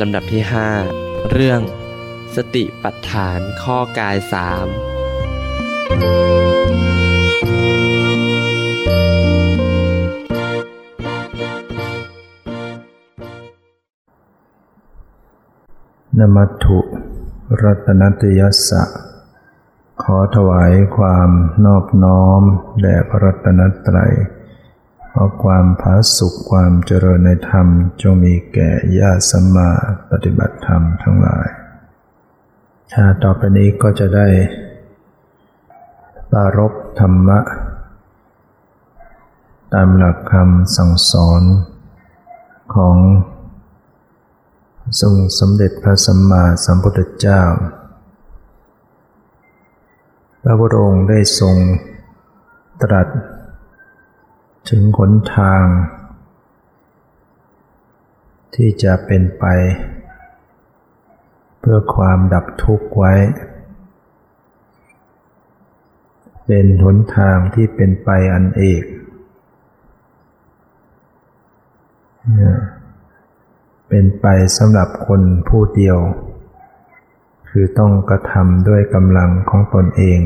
ลำดับที่ห้าเรื่อง สติปัฏฐานข้อกายสามนมัตถุ รัตนตยสะ ขอถวายความนอบน้อม แด่พระรัตนตรัย ขอความผาสุขความเจริญในธรรม จงมีแก่ญาติสัมมาปฏิบัติธรรมทั้งหลายถ้าต่อไปนี้ก็จะได้ ปารบธรรมะ ตามหลักคำสั่งสอน ของทรงสมเด็จพระสัมมาสัมพุทธเจ้า พระพุทธองค์ได้ทรงตรัส ถึงหนทาง ที่จะเป็นไป เพื่อความดับทุกข์ไว้ เป็นหนทางที่เป็นไปอันเอกเป็นไปสำหรับคนผู้เดียว คือต้องกระทำด้วยกำลังของตนเอง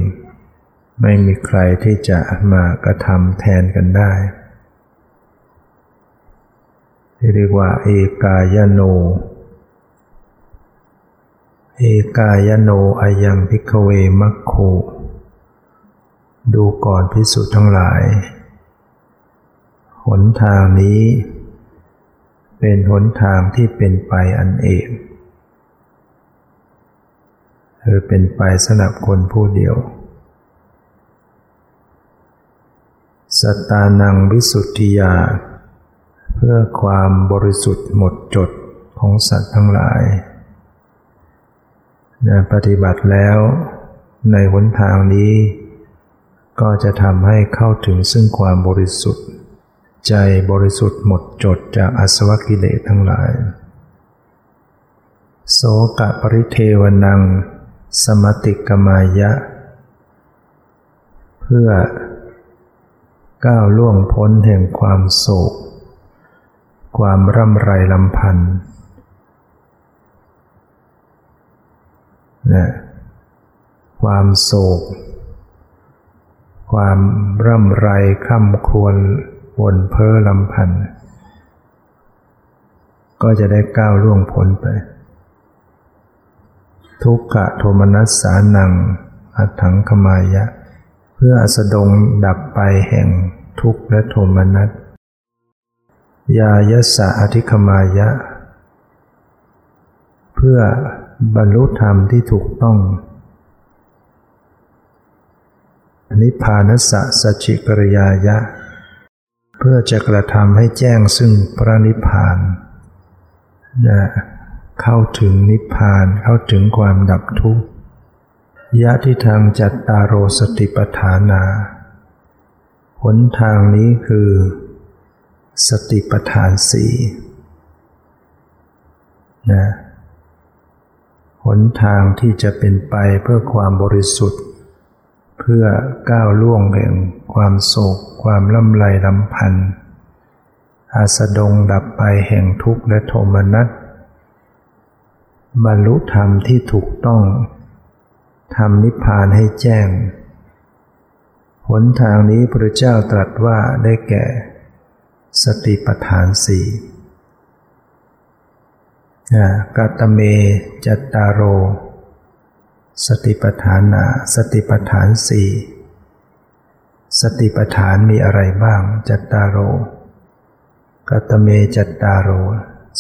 ไม่มีใครที่จะมากระทำแทนกันได้เรียกว่า เอกายโน เอกายโนอายังพิกเวมัคโค ดูก่อนพิสุทั้งหลาย หนทางนี้ เป็นหนทางที่เป็นไปอันเอกคือเป็นไปสำหรับคนผู้เดียว สตานังวิสุทธิยา เพื่อความบริสุทธิ์หมดจดของสัตว์ทั้งหลายนะปฏิบัติแล้วในหนทางนี้ ก็จะทำให้เข้าถึงซึ่งความบริสุทธิ์ ใจบริสุทธิ์หมดจดจากอสวกิเลสทั้งหลาย โสกะปริเทวนัง สมติกมายะ เพื่อ ก้าวล่วงพ้นแห่งความโศก ความร่ำไรลำพันธ์นะความโศก ความร่ำไรคร่ำควญวนเพ้อลำพันธ์ก็จะได้ก้าวล่วงพ้นไป ทุกขะโทมนัสสานังอัถังขมายะ พื่อสดงดับไปแห่งทุกข์และโทมนัส ยายสะอธิคมายะ เพื่อบรรลุธรรมที่ถูกต้อง นิพพานสะสัจิกริยายะ เพื่อจะกระทำให้แจ้งซึ่งพระนิพพานนะเข้าถึงนิพพานเข้าถึงความดับทุกข์ ยะที่ทางจัตตารโรสติปฐานา หนทางนี้คือ สติปฐานสีนะหนทางที่จะเป็นไปเพื่อความบริสุทธิ์ เพื่อก้าวล่วงแห่งความโศก ความล่ำไรลำพันธ์อาสดงดับไปแห่งทุกข์และโทมนัสบรรลุธรรมที่ถูกต้อง ทำนิพพานให้แจ้ง หนทางนี้พระเจ้าตรัสว่าได้แก่ สติปัฏฐานสี่กัตเมจัตตารโร สติปัฏฐานาสติปัฏฐานสี่สติปัฏฐานมีอะไรบ้าง จัตตารโรกัตเมจัตตารโร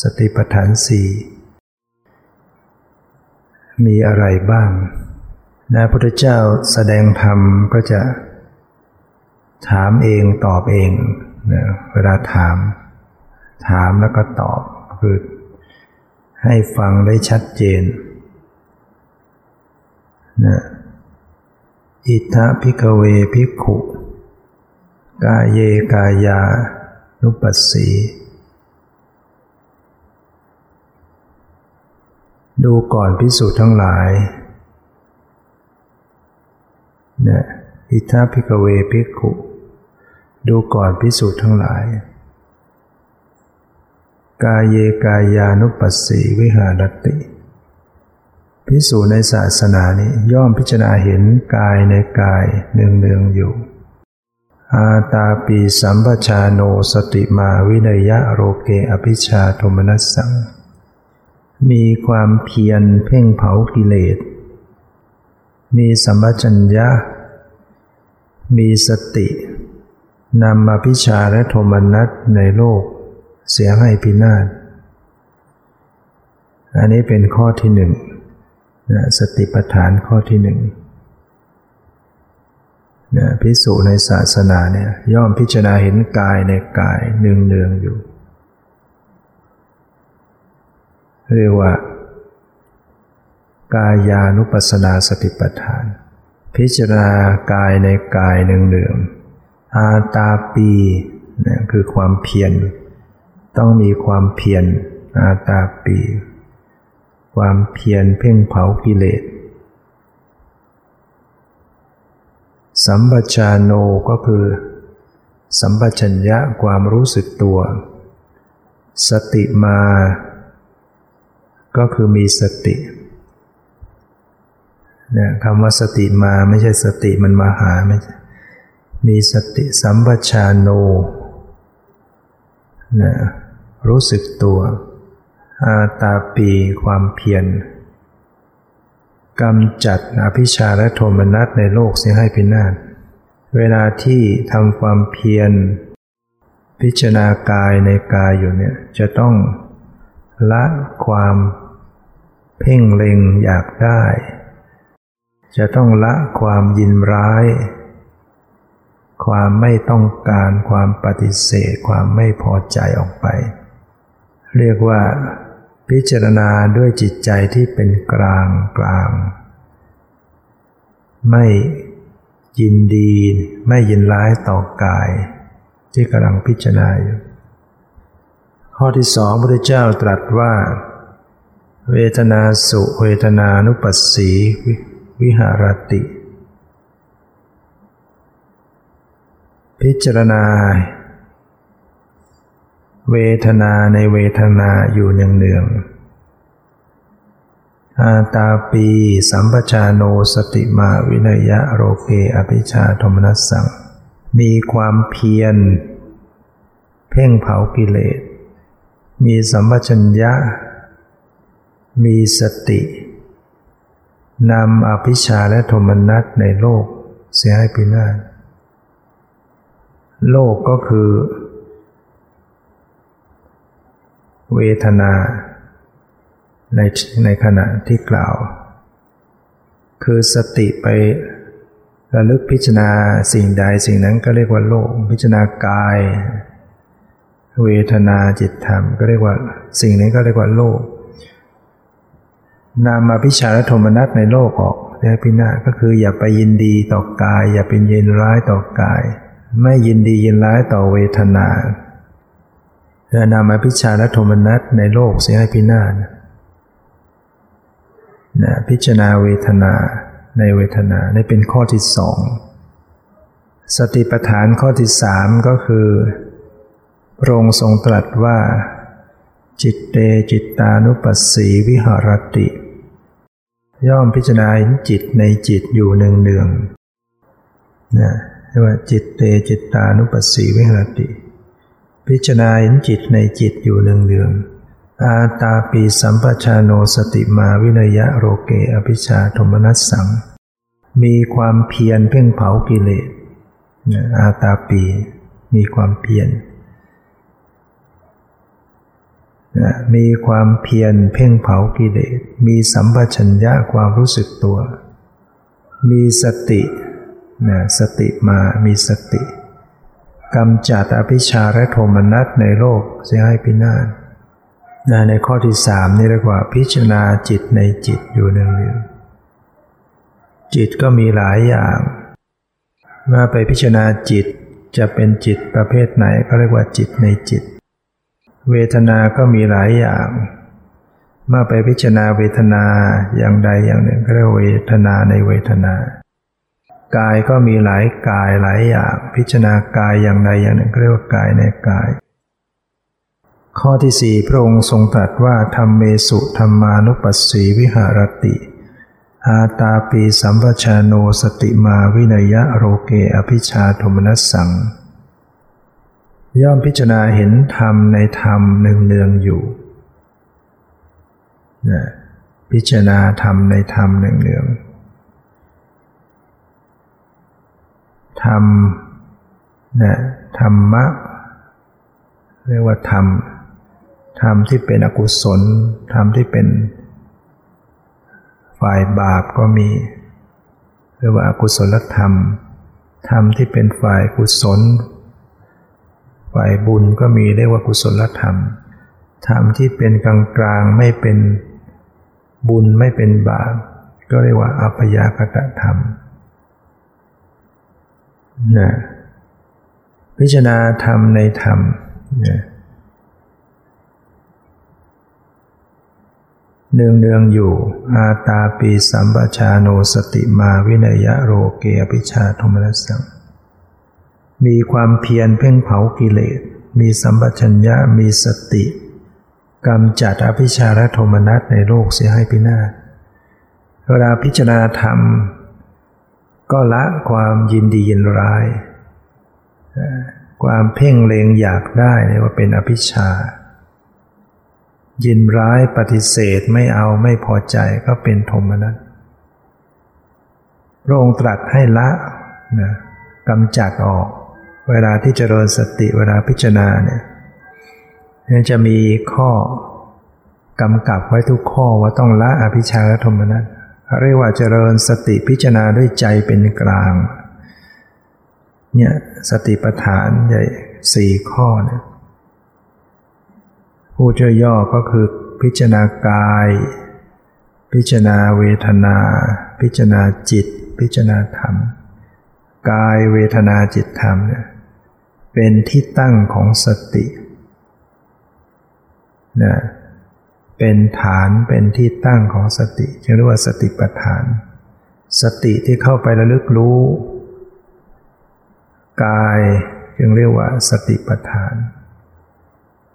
สติปัฏฐานสี่มีอะไรบ้าง นะพุทธเจ้าแสดงธรรมก็จะถามเองตอบเองนะเวลาถาม ถามแล้วก็ตอบคือให้ฟังได้ชัดเจนนะอิทธพิกเวพิกขุ กาเยกายานุปัสสี ดูก่อนพิสูจน์ทั้งหลาย นะอิธะ ภิกขเว ภิกขุดูก่อนภิกษุทั้งหลาย กายเยกายานุปัสสีวิหารติ พิสูจน์ในศาสนานี้ย่อมพิจารณาเห็นกายในกายเนืองเนืองอยู่ อาตาปีสัมปชาโนสติมาวิเนยยะโลเกอภิชฌาโทมนัสสัง มีความเพียรเพ่งเผากิเลส มีสัมปชัญญะ มีสตินำอภิชาและโทมนัสในโลก เสียให้พินาศ อันนี้เป็นข้อที่หนึ่งนะสติปัฏฐานข้อที่หนึ่งนะพิสูจในศาสนาเนี่ยย่อมพิจารณาเห็นกายในกายเนืองเนืองอยู่ เรียกว่า กายานุปัสสนาสติปัฏฐาน พิจารณากายในกายเนืองเนืองอาตาปีนะคือความเพียรต้องมีความเพียรอาตาปี ความเพียรเพ่งเผากิเลสสัมปชาโนก็คือ สัมปชัญญะความรู้สึกตัว สติมา ก็คือมีสติ เนี่ยคำว่าสติมาไม่ใช่สติมันมาหาไม่ใช่มีสติสัมปชาโนนะรู้สึกตัว อาตาปีความเพียรกำจัดอภิชาและโทมนัสในโลกเสียให้พินาศเวลาที่ทำความเพียร พิจารณากายในกายอยู่เนี่ยจะต้องละความเพ่งเล็งอยากได้ จะต้องละความยินร้าย ความไม่ต้องการความปฏิเสธ ความไม่พอใจออกไป เรียกว่า พิจารณาด้วยจิตใจที่เป็นกลางกลาง ไม่ยินดีไม่ยินร้ายต่อกาย ที่กำลังพิจารณาอยู่ข้อที่สองพระเจ้าตรัสว่า เวทนาสุเวทนานุปัสสี วิหารติ พิจารณา เวทนาในเวทนาอยู่เนืองๆอาตาปี สัมปชาโนสติมาวินยะโรเกอภิชาธมนัสสัง มีความเพียร เพ่งเผากิเลส มีสัมปชัญญะ มีสติ นำอภิชาและโทมนัสในโลกเสียให้พินาศโลกก็คือ เวทนา ในในขณะที่กล่าว คือสติไประลึกพิจารณาสิ่งใดสิ่งนั้นก็เรียกว่าโลก พิจารณากาย เวทนาจิตธรรมก็เรียกว่า สิ่งนี้ก็เรียกว่าโลก นามาพิชาและโทมนัสในโลกออกเรียพินาก็คืออย่าไปยินดีต่อกาย อย่าเป็นยินร้ายต่อกาย ไม่ยินดียินร้ายต่อเวทนาเพื่อนำมาพิชาและโทมนัสในโลกเสียให้พินาศนะพิจารณาเวทนาในเวทนาในเป็นข้อที่สองสติปัฏฐานข้อที่สามก็คือพระองค์ทรงตรัสว่า จิตเตจิตตานุปัสสีวิหารติ ย่อมพิจารณาเห็นจิตในจิตอยู่เนืองๆนะเรียกว่าจิตเตจิตตานุปัสสีวิหรติ พิจารณาเห็นจิตในจิตอยู่เนืองเนืองอาตาปีสัมปชาโนสติมาวินยะโรเกอภิชาธมนัสสัง มีความเพียรเพ่งเผากิเลสอาตาปี มีความเพียร มีความเพียรเพ่งเผากิเลส มีสัมปชัญญะความรู้สึกตัว มีสตินะสติมามีสติกำจัดอภิชาและโทมนัสในโลกเสียให้พินาศนะในข้อที่สามนี่เรียกว่าพิจารณาจิตในจิตอยู่เนืองๆจิตก็มีหลายอย่างเมื่อไปพิจารณาจิตจะเป็นจิตประเภทไหนก็เรียกว่าจิตในจิต เวทนาก็มีหลายอย่าง เมื่อไปพิจารณาเวทนาอย่างใดอย่างหนึ่งก็เรียกเวทนาในเวทนากายก็มีหลายกายหลายอย่าง พิจารณากายอย่างใดอย่างหนึ่งเรียกว่ากายในกาย ข้อที่สี่พระองค์ทรงตรัสว่าธรรมเมสุธรรมานุปัสสีวิหารติอาตาปีสัมปชาโนสติมาวินยะโรเกอภิชาโทมนัสสัง ย่อมพิจารณาเห็นธรรมในธรรมหนึ่งเนืองอยู่นะพิจารณาธรรมในธรรมหนึ่งเนืองธรรมนะธรรมะ เรียกว่าธรรม ธรรมที่เป็นอกุศล ธรรมที่เป็นฝ่ายบาปก็มี เรียกว่าอากุศลธรรม ธรรมที่เป็นฝ่ายกุศล ฝ่ายบุญก็มีเรียกว่ากุศลธรรม ธรรมที่เป็นกลางกลางไม่เป็นบุญไม่เป็นบาป ก็เรียกว่าอัพยากตธรรมนะพิจารณาธรรมในธรรมนะเนืองเนืองอยู่ อาตาปีสัมปชาโนสติมาวินยะโรเกอภิชาโทมนัสสัง มีความเพียรเพ่งเผากิเลส มีสัมปชัญญะ มีสติกำจัดอภิชาและโทมนัสในโลกเสียให้พินาศ เวลาพิจารณาธรรม ก็ละความยินดียินร้าย ความเพ่งเลงอยากได้เรียกว่าเป็นอภิชา ยินร้ายปฏิเสธไม่เอาไม่พอใจก็เป็นโทมนัส พระองค์ตรัสให้ละนะกำจัดออก เวลาที่เจริญสติเวลาพิจารณาเนี่ยจะมีข้อกำกับไว้ทุกข้อว่าต้องละอภิชาและโทมนัสเรียกว่าเจริญสติพิจารณาด้วยใจเป็นกลางเนี่ยสติปัฏฐานใหญ่สี่ข้อเนี่ยพูดย่อก็คือพิจารณากาย พิจารณาเวทนา พิจารณาจิต พิจารณาธรรม กายเวทนาจิตธรรมเนี่ย เป็นที่ตั้งของสตินะเป็นฐานเป็นที่ตั้งของสติเรียกว่าสติปัฏฐาน สติที่เข้าไประลึกรู้ กายจึงเรียกว่าสติปัฏฐาน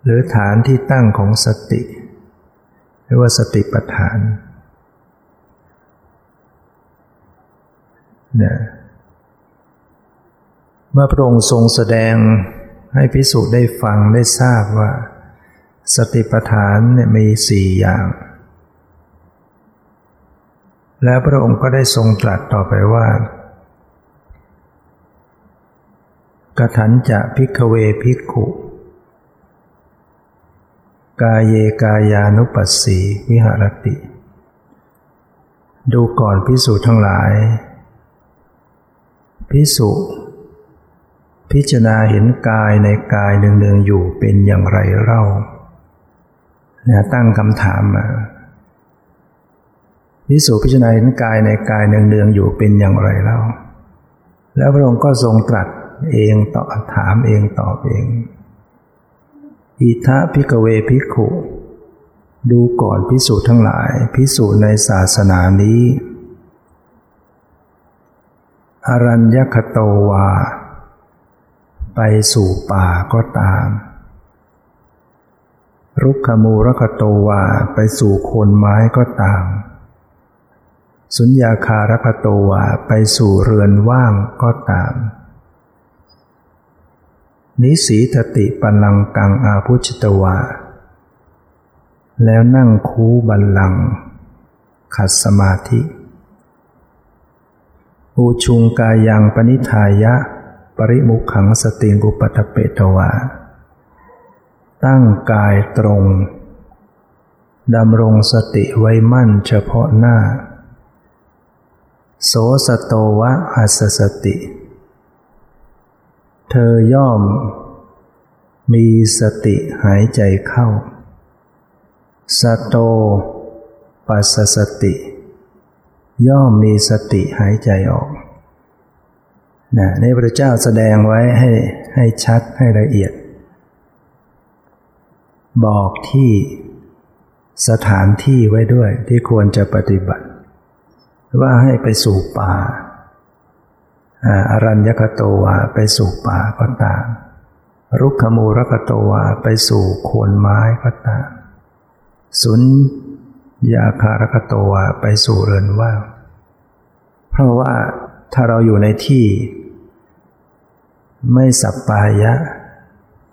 หรือฐานที่ตั้งของสติเรียกว่าสติปัฏฐานนะ เมื่อพระองค์ทรงแสดงให้พิสุได้ฟังได้ทราบว่า สติปัฏฐานเนี่ยมีสี่อย่าง แล้วพระองค์ก็ได้ทรงตรัสต่อไปว่ากถันจะพิกเวพิกขุ กายเยกายานุปัสสีวิหารติ ดูก่อนพิสูจทั้งหลาย พิสุ พิจารณาเห็นกายในกายเนืองๆอยู่เป็นอย่างไรเล่าเนี่ยตั้งคำถามมาพิสูจพิจารณาเห็นกายในกายเนืองๆอยู่เป็นอย่างไรเล่า แล้วพระองค์ก็ทรงตรัสเองตอบถามเองตอบเอง อิทะพิกเวพิกขุ ดูก่อนพิสูจน์ทั้งหลาย พิสูจน์ในศาสนานี้ อรัญญคโตวา ไปสู่ป่าก็ตาม รุกขมูรคโตวาไปสู่โคนไม้ก็ตาม สุญญาคารคโตวาไปสู่เรือนว่างก็ตาม นิสีทติปัลังกังอาพุชิตวา แล้วนั่งคูบัลลัง ขัดสมาธิ อูชุงกายังปณิทายะ ปริมุขังสติงกุปัตเปตวา ตั้งกายตรงดำรงสติไว้มั่นเฉพาะหน้า โสสโตวะอัสสติ เธอย่อม มีสติหายใจเข้า สโตปัสสติ ย่อมมีสติหายใจออก นะในพระเจ้าแสดงไว้ให้ให้ชัดให้ละเอียด บอกที่สถานที่ไว้ด้วยที่ควรจะปฏิบัติ ว่าให้ไปสู่ป่าอารัญญคโตวาไปสู่ป่าก็ตามรุกขมูรกโตวาไปสู่โคนไม้ก็ตามสุนยาคารกโตวาไปสู่เรือนว่างเพราะว่า ถ้าเราอยู่ในที่ ไม่สัปปายะ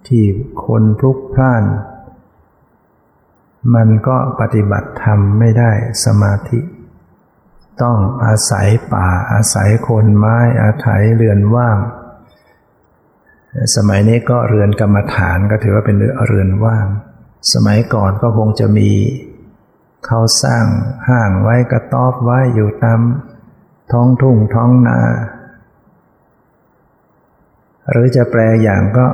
ที่คนพลุกพล่าน มันก็ปฏิบัติธรรมไม่ได้สมาธิ ต้องอาศัยป่าอาศัยคนไม้อาศัยเรือนว่าง สมัยนี้ก็เรือนกรรมฐานก็ถือว่าเป็นเรือนว่าง สมัยก่อนก็คงจะมีเขาสร้างห้างไว้กระต๊อบไว้อยู่ตาม ท้องทุ่งท้องนา หรือจะแปลอย่างก็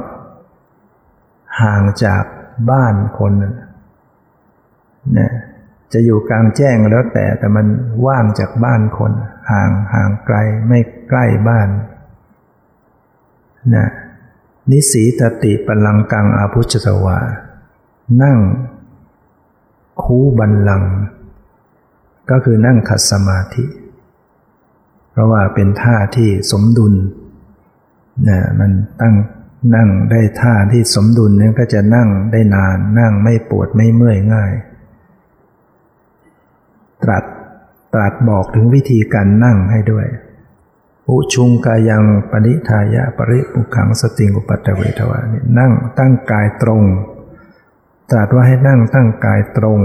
ห่างจากบ้านคนเนี่ยจะอยู่กลางแจ้งแล้วแต่แต่มันว่างจากบ้านคน ห่างห่างไกลไม่ใกล้บ้านนะนิสีตติปลังกังอาพุชตวา นั่ง คูบันลัง ก็คือนั่งขัดสมาธิ ราะว่าเป็นท่าที่สมดุลนะมันตั้งนั่งได้ท่าที่สมดุลนั้นก็จะนั่งได้นาน นั่งไม่ปวดไม่เมื่อยง่าย ตรัสตรัสบอกถึงวิธีการนั่งให้ด้วย อุชุงกายังปณิทายะปริปุขังสติงอุปัตเวทวานี่นั่งตั้งกายตรง ตรัสว่าให้นั่งตั้งกายตรง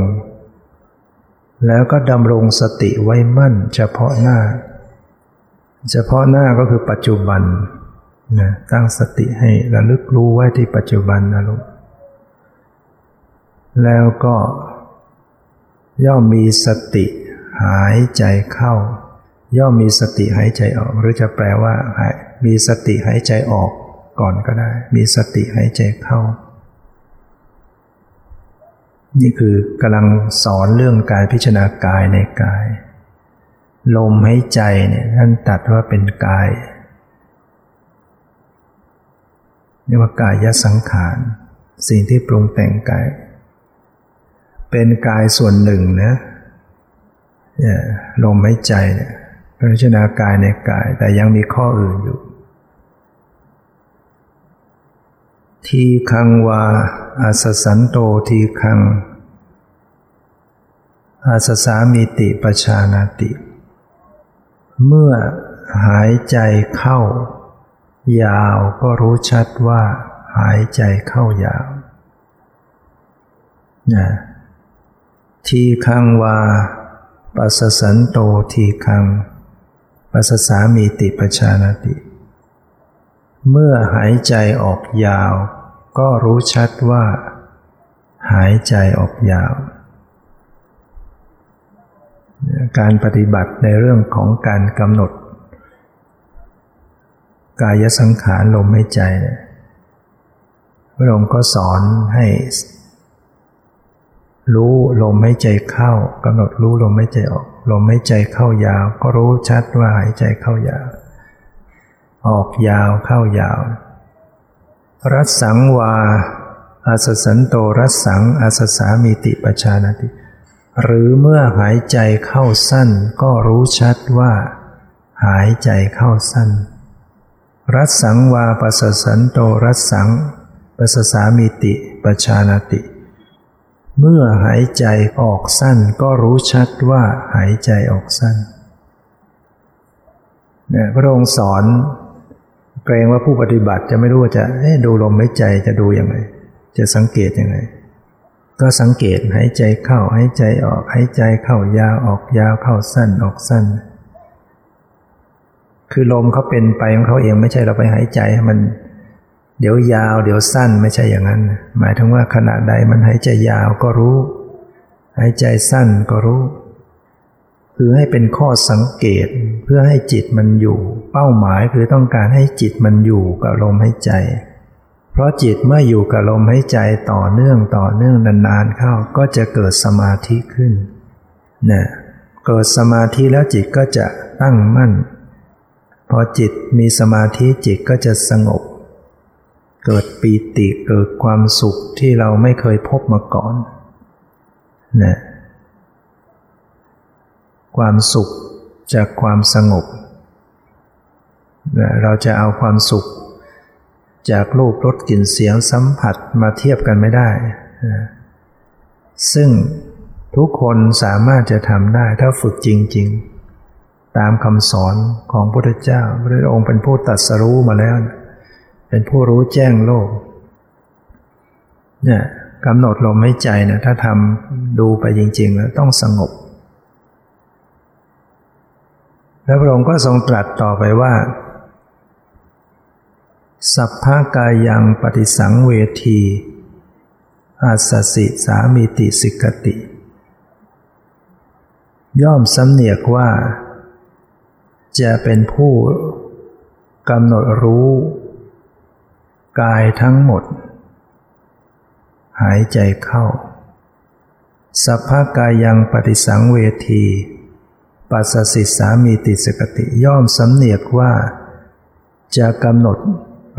แล้วก็ดำรงสติไว้มั่นเฉพาะหน้า เฉพาะหน้าก็คือปัจจุบันนะตั้งสติให้ระลึกรู้ไว้ที่ปัจจุบันนะลูกแล้วก็ย่อมมีสติหายใจเข้า ย่อมมีสติหายใจออก หรือจะแปลว่ามีสติหายใจออกก่อนก็ได้ มีสติหายใจเข้า นี่คือกำลังสอนเรื่องการพิจารณากายในกาย ลมหายใจเนี่ยท่านตัดว่าเป็นกายเรียกว่ากายสังขาร สิ่งที่ปรุงแต่งกาย เป็นกายส่วนหนึ่งนะลมหายใจเนี่ยพิจารณากายในกายแต่ยังมีข้ออื่นอยู่ ทีคังวาอาสสันโตทีคังอาสสามิติปชานาติ เมื่อหายใจเข้า ยาวก็รู้ชัดว่า หายใจเข้ายาวนะทีคังวาปัสสันโตทีคังปัสสามีติปชานาติ เมื่อหายใจออกยาว ก็รู้ชัดว่า หายใจออกยาว การปฏิบัติในเรื่องของการกำหนด กายสังขารลมหายใจเนี่ยพระองค์ก็สอนให้ รู้ลมหายใจเข้ากำหนดรู้ลมหายใจออก ลมหายใจเข้ายาว ก็รู้ชัดว่าหายใจเข้ายาว ออกยาวเข้ายาว รัสังวาอาสสันโตรัสังอาสสามิติปชานาติ หรือเมื่อหายใจเข้าสั้นก็รู้ชัดว่า หายใจเข้าสั้น รัสังวาปัสสันโตรัสังปัสสามิติปชานาติ เมื่อหายใจออกสั้นก็รู้ชัดว่าหายใจออกสั้นเนี่ยพระองค์สอน เกรงว่าผู้ปฏิบัติจะไม่รู้ว่าจะดูลมหายใจจะดูยังไง จะสังเกตยังไง ก็สังเกตหายใจเข้าหายใจออกหายใจเข้ายาวออกยาวเข้าสั้นออกสั้น คือลมเขาเป็นไปของเขาเองไม่ใช่เราไปหายใจมัน เดี๋ยวยาวเดี๋ยวสั้นไม่ใช่อย่างนั้น หมายถึงว่าขณะใดมันหายใจยาวก็รู้ หายใจสั้นก็รู้ คือให้เป็นข้อสังเกตเพื่อให้จิตมันอยู่ เป้าหมายคือต้องการให้จิตมันอยู่กับลมหายใจ เพราะจิตเมื่ออยู่กับลมหายใจต่อเนื่องต่อเนื่องนานๆเข้าก็จะเกิดสมาธิขึ้นนะเกิดสมาธิแล้วจิตก็จะตั้งมั่น พอจิตมีสมาธิจิตก็จะสงบ เกิดปีติเกิดความสุขที่เราไม่เคยพบมาก่อนนะความสุขจากความสงบนะเราจะเอาความสุข จากรูปรสกลิ่นเสียงสัมผัสมาเทียบกันไม่ได้ ซึ่งทุกคนสามารถจะทำได้ถ้าฝึกจริง ๆ ตามคำสอนของพระพุทธเจ้าพระองค์เป็นผู้ตัดสรู้มาแล้ว เป็นผู้รู้แจ้งโลกเนี่ยกำหนดลมหายใจนี่ยถ้าทำดูไปจริง ๆ แล้วต้องสงบ แล้วพระองค์ก็ทรงตรัสต่อไปว่า สัพพากายังปฏิสังเวทีอาสสิสามีติสิกติ ย่อมสำเนียกว่า จะเป็นผู้กำหนดรู้ กายทั้งหมด หายใจเข้า สัพพกายังปฏิสังเวทีปัสสิสามีติสกติย่อมสำเนียกว่า จะกำหนด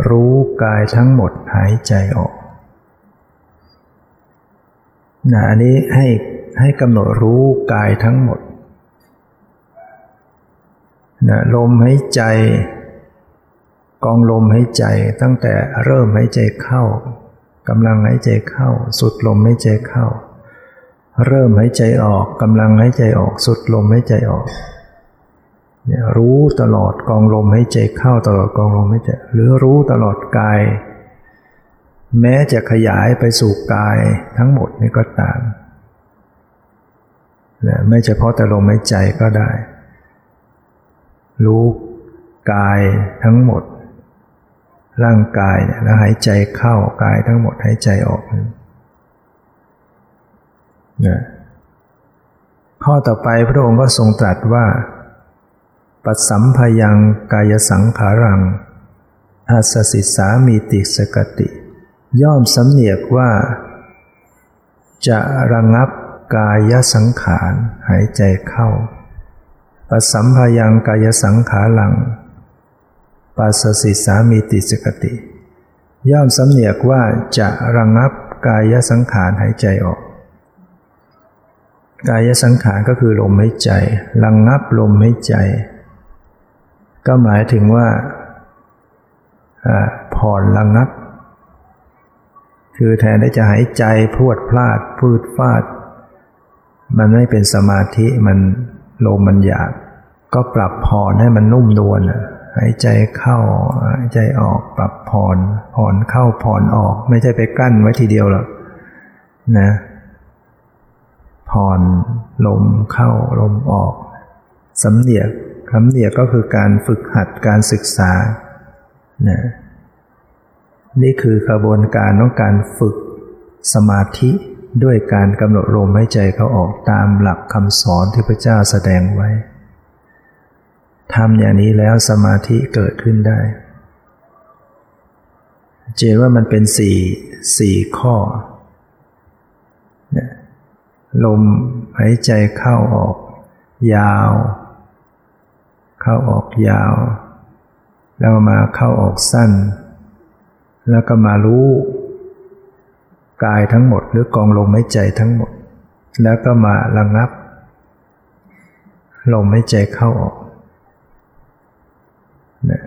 รู้กายทั้งหมดหายใจออกนะอันนี้ให้ให้กำหนดรู้กายทั้งหมดนะลมหายใจ กองลมหายใจตั้งแต่เริ่มหายใจเข้ากำลังหายใจเข้า สุดลมหายใจเข้า เริ่มหายใจออกกำลังหายใจออก สุดลมหายใจออก รู้ตลอดกองลมใหายใจเข้าตลอดกองลมใหายใจหรือรู้ตลอดกาย แม้จะขยายไปสู่กายทั้งหมดนี่ก็ตามนะไม่เฉพาะแต่ลมหายใจก็ได้ รู้กายทั้งหมด ร่างกายเนี่ยแล้วหายใจเข้ากายทั้งหมดหายใจออกนะข้อต่อไปพระองค์ก็ทรงตรัสว่า ปัสสัมพยังกายสังขารังอาสสิสามีติสกติ ย่อมสำเนียกว่า จะระงับกายสังขารหายใจเข้าปัสสัมพยังกายสังขารังปัสสิสามีติสกติ ย่อมสำเนียกว่าจะระงงับกายสังขารหายใจออก กายสังขารก็คือลมหายใจ ระงงับลมหายใจ ก็หมายถึงว่าผ่อนระงับ คือแทนที่จะหายใจพวดพลาดพืดฟาด มันไม่เป็นสมาธิมันลมมันหยาบก็ปรับผ่อนให้มันนุ่มนวลหายใจเข้าหายใจออกปรับผ่อนผ่อนเข้าผ่อนออก ไม่ใช่ไปกั้นไว้ทีเดียวหรอกนะผ่อนลมเข้าลมออกสำเนียก คำเนียกก็คือการฝึกหัดการศึกษานะนี่คือกระบวนการของการฝึกสมาธิด้วยการกำหนดลมหายใจเขาออกตามหลักคำสอนที่พระเจ้าแสดงไว้ทำอย่างนี้แล้วสมาธิเกิดขึ้นได้ เจนว่ามันเป็นสี่สี่ข้อ ลมหายใจเข้าออก ยาว เข้าออกยาว แล้วมาเข้าออกสั้น แล้วก็มารู้ กายทั้งหมดหรือกองลมหายใจทั้งหมด แล้วก็มาระงับ ลมหายใจเข้าออกนะ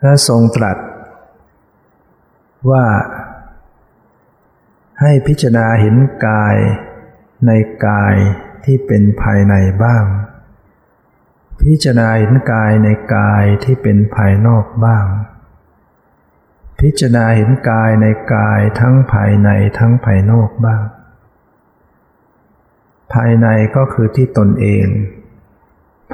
และทรงตรัส ว่าให้พิจารณาเห็นกายในกายที่เป็นภายในบ้าง พิจารณาเห็นกายในกายที่เป็นภายนอกบ้าง พิจารณาเห็นกายในกายทั้งภายในทั้งภายนอกบ้าง ภายในก็คือที่ตนเอง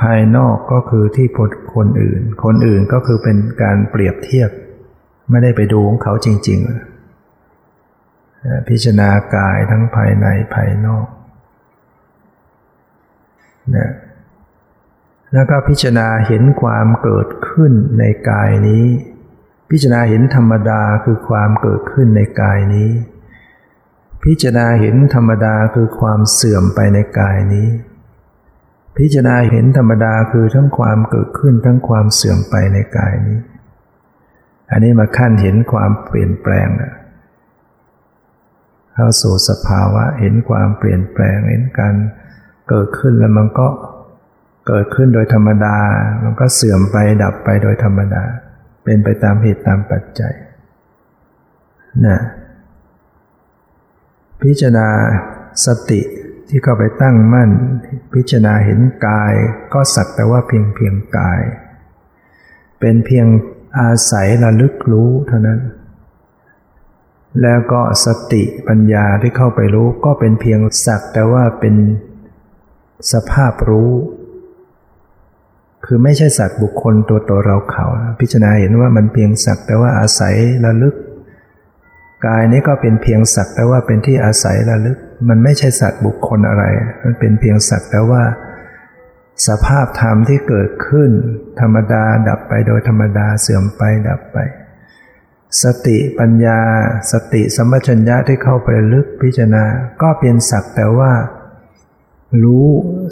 ภายนอกก็คือที่พดคนอื่น คนอื่นก็คือเป็นการเปรียบเทียบ ไม่ได้ไปดูของเขาจริง ๆพิจารณากายทั้งภายในภายนอกนะ แล้วก็พิจารณาเห็นความเกิดขึ้นในกายนี้ พิจารณาเห็นธรรมดาคือความเกิดขึ้นในกายนี้ พิจารณาเห็นธรรมดาคือความเสื่อมไปในกายนี้ พิจารณาเห็นธรรมดาคือทั้งความเกิดขึ้นทั้งความเสื่อมไปในกายนี้ อันนี้มาขั้นเห็นความเปลี่ยนแปลงนะเข้าสู่สภาวะเห็นความเปลี่ยนแปลงเห็นการเกิดขึ้นแล้วมันก็ เกิดขึ้นโดยธรรมดา มันก็เสื่อมไปดับไปโดยธรรมดา เป็นไปตามเหตุตามปัจจัยนะพิจารณาสติที่เข้าไปตั้งมั่น พิจารณาเห็นกายก็สักแต่ว่าเพียงเพียงกาย เป็นเพียงอาศัยระลึกรู้เท่านั้น แล้วก็สติปัญญาที่เข้าไปรู้ก็เป็นเพียงสักแต่ว่าเป็นสภาพรู้ คือไม่ใช่สัตว์บุคคลตัวตัวเราเขา พิจารณาเห็นว่ามันเพียงสักแต่ว่าอาศัยระลึก กายนี้ก็เป็นเพียงสักแต่ว่าเป็นที่อาศัยระลึก มันไม่ใช่สัตว์บุคคลอะไร มันเป็นเพียงสักแต่ว่า สภาพธรรมที่เกิดขึ้น ธรรมดาดับไปโดยธรรมดาเสื่อมไปดับไป สติปัญญา สติสัมปชัญญะที่เข้าไปลึกพิจารณา ก็เป็นสักแต่ว่า รู้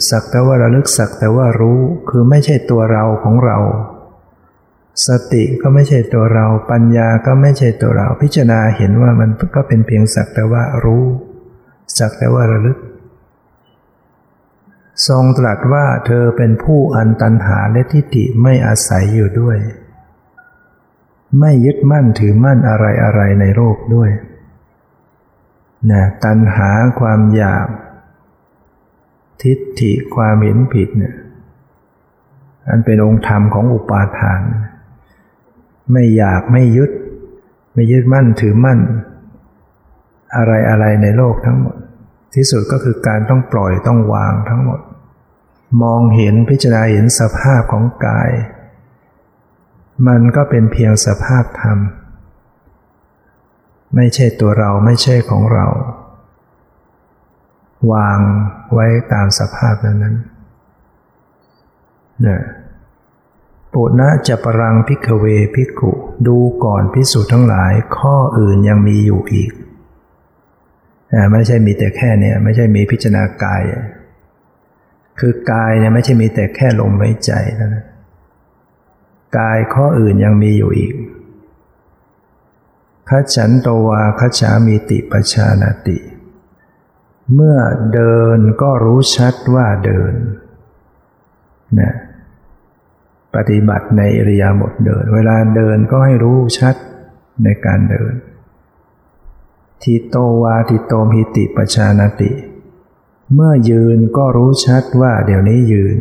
สักแต่ว่าระลึกสักแต่ว่ารู้คือไม่ใช่ตัวเราของเรา สติก็ไม่ใช่ตัวเรา ปัญญาก็ไม่ใช่ตัวเรา พิจารณาเห็นว่ามันก็เป็นเพียงสักแต่ว่ารู้ สักแต่ว่าระลึก ทรงตรัสว่าเธอเป็นผู้อันตันหาและทิฏฐิไม่อาศัยอยู่ด้วย ไม่ยึดมั่นถือมั่นอะไรอะไรในโลกด้วยนะตันหาความอยาก ทิฏฐิความเห็นผิดเนี่ยอันเป็นองค์ธรรมของอุปาทาน ไม่อยากไม่ยึด ไม่ยึดมั่นถือมั่น อะไรอะไรในโลกทั้งหมด ที่สุดก็คือการต้องปล่อยต้องวางทั้งหมด มองเห็นพิจารณาเห็นสภาพของกาย มันก็เป็นเพียงสภาพธรรม ไม่ใช่ตัวเราไม่ใช่ของเรา วางไว้ตามสภาพนั้นนั้นนะปุณะจะปรังพิกเวพิกุดูก่อนพิสูจน์ทั้งหลาย ข้ออื่นยังมีอยู่อีกไม่ใช่มีแต่แค่เนี้ไม่ใช่มีพิจารณากาย คือกายเนี่ยไม่ใช่มีแต่แค่ลมหายใจนะกายข้ออื่นยังมีอยู่อีกขัฉันโตวาขัฉามีติปชานาติ เมื่อเดินก็รู้ชัดว่าเดินนะปฏิบัติในอริยาบทเดิน เวลาเดินก็ให้รู้ชัดในการเดิน ทิโตวาทิโตมหิติปชานติ เมื่อยืนก็รู้ชัดว่าเดี๋ยวนี้ยืน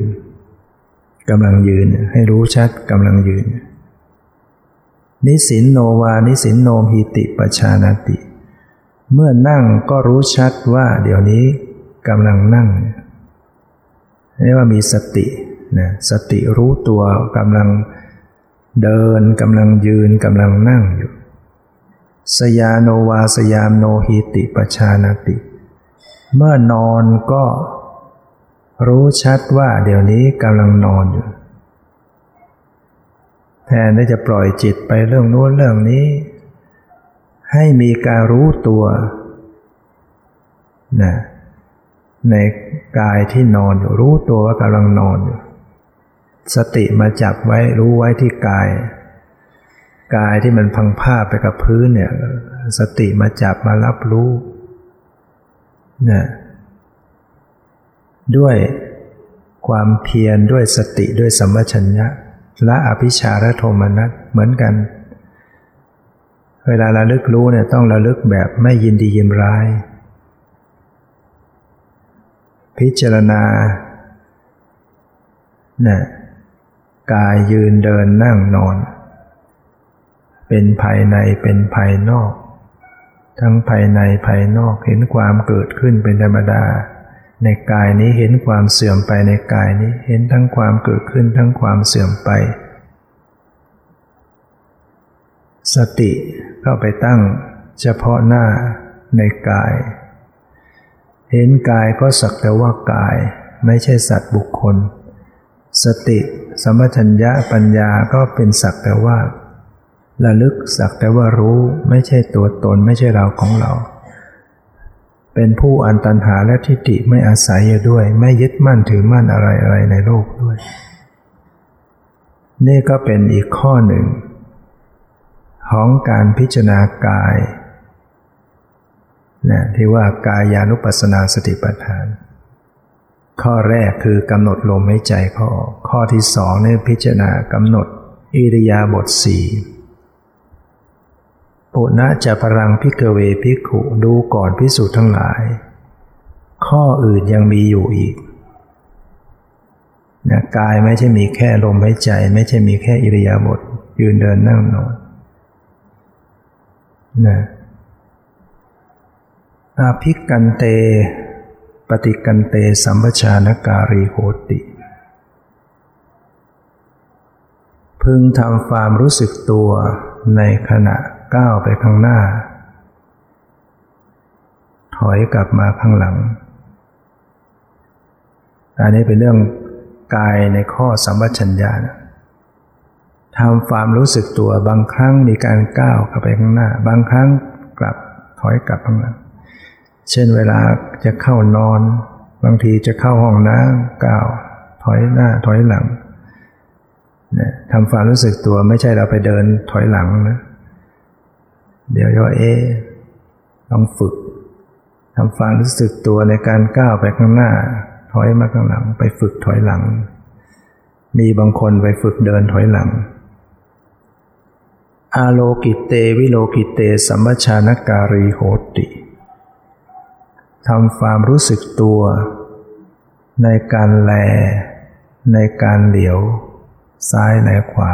กำลังยืนให้รู้ชัดกำลังยืน นิสินโนวานิสินโนมหิติปชานติ เมื่อนั่งก็รู้ชัดว่าเดี๋ยวนี้กำลังนั่งเรียกว่ามีสตินะสติรู้ตัวกำลังเดินกำลังยืนกำลังนั่งอยู่ สยาโนวาสยามโนหิติปชานาติ เมื่อนอนก็รู้ชัดว่าเดี๋ยวนี้กำลังนอนอยู่ แทนที่จะปล่อยจิตไปเรื่องโน้นเรื่องนี้ ให้มีการรู้ตัวนะในกายที่นอนอยู่รู้ตัวว่ากำลังนอนอยู่ สติมาจับไว้รู้ไว้ที่กาย กายที่มันพังผ้าไปกับพื้นเนี่ย สติมาจับมารับรู้นะด้วยความเพียรด้วยสติด้วยสัมปชัญญะและอภิชาและโทมนัสเหมือนกัน เวลาระลึกรู้เนี่ยต้องระลึกแบบไม่ยินดียินร้าย พิจารณาเนี่ยกายยืนเดินนั่งนอน เป็นภายในเป็นภายนอก ทั้งภายในภายนอกเห็นความเกิดขึ้นเป็นธรรมดา ในกายนี้เห็นความเสื่อมไปในกายนี้เห็นทั้งความเกิดขึ้นทั้งความเสื่อมไป สติเข้าไปตั้งเฉพาะหน้าในกาย เห็นกายก็สักแต่ว่ากายไม่ใช่สัตว์บุคคล สติสมัชัญญะปัญญาก็เป็นสักแต่ว่าระลึกสักแต่ว่ารู้ไม่ใช่ตัวตนไม่ใช่เราของเรา เป็นผู้อันตันหาและทิฏฐิไม่อาศัยอยู่ด้วย ไม่ยึดมั่นถือมั่นอะไรอะไรในโลกด้วย นี่ก็เป็นอีกข้อหนึ่ง ของการพิจารณากายนะที่ว่ากายานุปัสสนาสติปัฏฐาน ข้อแรกคือกำหนดลมหายใจเข้าออกข้อที่สองเนี่ยพิจารณากำหนดอิริยาบถสี่ปุณะจะปรังพิกเวพิกขุดูก่อนพิสูจน์ทั้งหลาย ข้ออื่นยังมีอยู่อีกนะกายไม่ใช่มีแค่ลมหายใจ ไม่ใช่มีแค่อิริยาบถยืนเดินนั่งนอน นะอาภิกันเต ปฏิกันเตสัมปชานการีโหติ พึงทำความรู้สึกตัวในขณะก้าวไปข้างหน้า ถอยกลับมาข้างหลัง อันนี้เป็นเรื่องกายในข้อสัมปชัญญะ ทำความรู้สึกตัวบางครั้งมีการก้าวเข้าไปข้างหน้า บางครั้งกลับถอยกลับข้างหลัง เช่นเวลาจะเข้านอน บางทีจะเข้าห้องน้ำก้าวถอยหน้าถอยหลังนะทำความรู้สึกตัวไม่ใช่เราไปเดินถอยหลังนะเดี๋ยวย่อเอต้องฝึกทำความรู้สึกตัวในการก้าวไปข้างหน้า ถอยมาข้างหลัง ไปฝึกถอยหลัง มีบางคนไปฝึกเดินถอยหลัง อาโลกิเตวิโลกิเตสัมปชานการีโหติทำความรู้สึกตัว ในการแล ในการเหลียว ซ้ายและขวา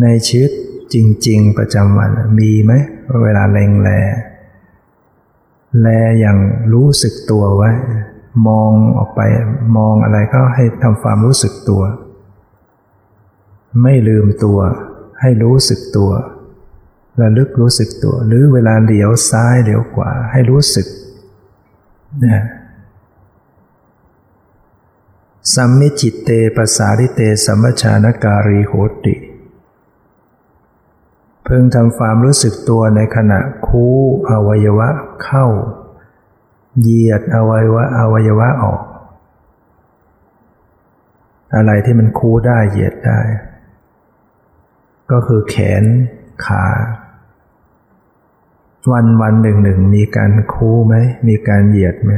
ในชีวิตจริง ๆ ประจำวันมีไหมเวลาเล็งแล แลอย่างรู้สึกตัวไว้ มองออกไปมองอะไรก็ให้ทำความรู้สึกตัว ไม่ลืมตัว ให้รู้สึกตัวระลึกรู้สึกตัว หรือเวลาเหลียวซ้ายเหลียวขวาให้รู้สึกนะสัมมิจิตเตปสาริเตสัมชานการีโหติ เพิ่งทำความรู้สึกตัวในขณะคูอวัยวะเข้า เหยียดอวัยวะอวัยวะออก อะไรที่มันคูได้เหยียดได้ ก็คือแขนขา วันวันหนึ่งหนึ่งมีการคูไหม มีการเหยียดไหม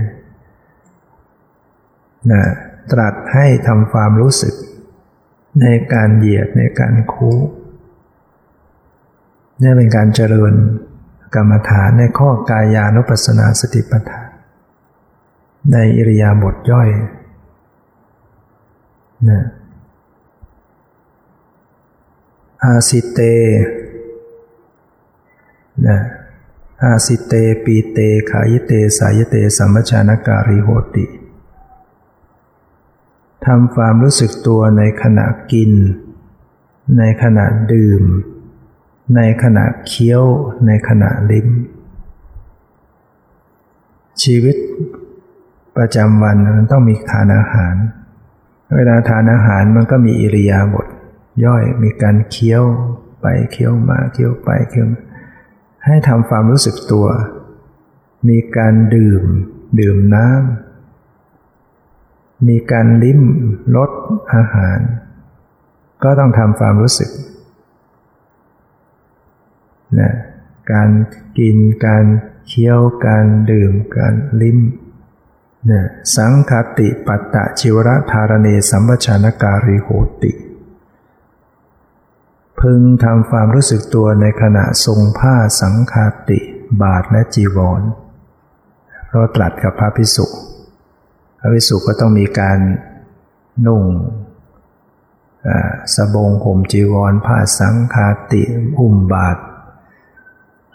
นะตรัสให้ทำความรู้สึก ในการเหยียดในการคูนี่เป็นการเจริญกรรมฐานในข้อกายานุปัสสนาสติปัฏฐาน ในอิริยาบถย่อยนะ อาสิเตนะอาสิเตปีเต ขายเต สายเต สัมชานการิโหติทำความรู้สึกตัวในขณะกิน ในขณะดื่ม ในขณะเคี้ยว ในขณะลิ้ม ชีวิตประจำวันมันต้องมีทานอาหาร เวลาทานอาหารมันก็มีอิริยาบถ ย่อยมีการเคี้ยวไปเคี้ยวมาเคี้ยวไปเคี้ยวมาให้ทำความรู้สึกตัว มีการดื่ม ดื่มน้ำมีการลิ้มรสอาหาร ก็ต้องทำความรู้สึกนะการกินการเคี้ยวการดื่มการลิ้มนะสังคติปัตตะชิวระธารเนสัมปชานการิโหติ พึงทำความรู้สึกตัวในขณะทรงผ้าสังคาติ บาทและจีวรเราตรัสกับพระพิสุพระพิสุก็ต้องมีการนุ่งสบงห่มจีวรผ้าสังคาติอุ้มบาท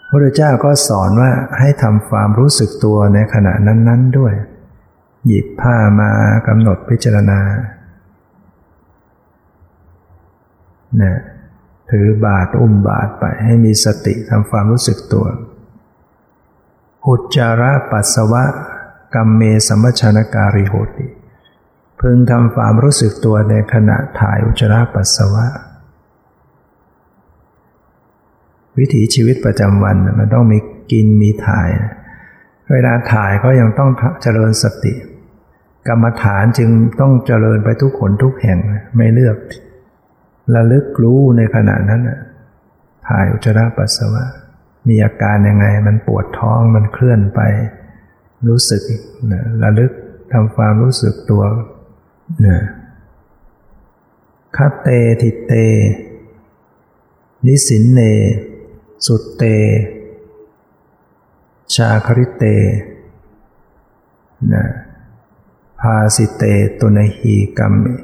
พระเจ้าก็สอนว่าให้ทำความรู้สึกตัวในขณะนั้น ๆด้วย หยิบผ้ามากำหนดพิจารณาเนี่ย ถือบาทอุ้มบาทไปให้มีสติทำความรู้สึกตัวอุจจาระปัสสาวะกรรมเมสัมปชานการิโหติพึงทำความรู้สึกตัวในขณะถ่ายอุจจาระปัสสาวะ วิถีชีวิตประจำวันมันต้องมีกินมีถ่าย เวลาถ่ายก็ยังต้องเจริญสติ กรรมฐานจึงต้องเจริญไปทุกคนทุกแห่งไม่เลือก ระลึกรู้ในขณะนั้นถ่ายอุจจาระปัสสาวะ มีอาการยังไง มันปวดท้องมันเคลื่อนไป รู้สึกระลึกทำความรู้สึกตัวเนี่ยคัตเตทิเต นิสินเน สุตเต ชาคริเตนะพาสิเตตุนหีกัมมิ